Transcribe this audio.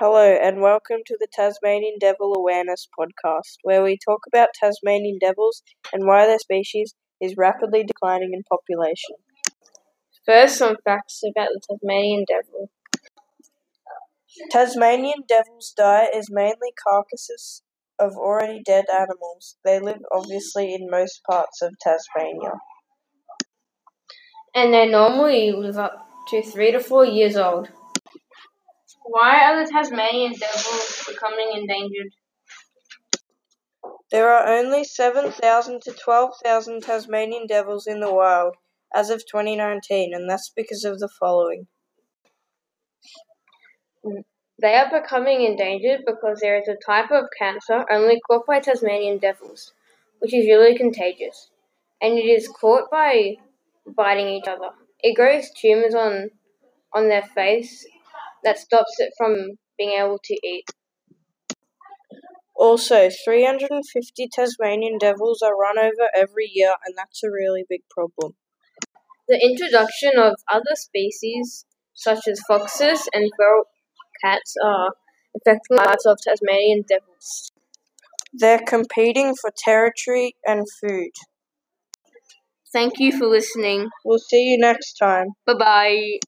Hello, and welcome to the Tasmanian Devil Awareness Podcast, where we talk about Tasmanian devils and why their species is rapidly declining in population. First, some facts about the Tasmanian devil. Tasmanian devil's diet is mainly carcasses of already dead animals. They live obviously in most parts of Tasmania. And they normally live up to three to four years old. Why are the Tasmanian devils becoming endangered? There are only 7,000 to 12,000 Tasmanian devils in the wild as of 2019, and that's because of the following. They are becoming endangered because there is a type of cancer only caught by Tasmanian devils, which is really contagious, and it is caught by biting each other. It grows tumors on on their face that stops it from being able to eat. Also, 350 Tasmanian devils are run over every year, and that's a really big problem. The introduction of other species, such as foxes and feral cats, are affecting the lives of Tasmanian devils. They're competing for territory and food. Thank you for listening. We'll see you next time. Bye bye.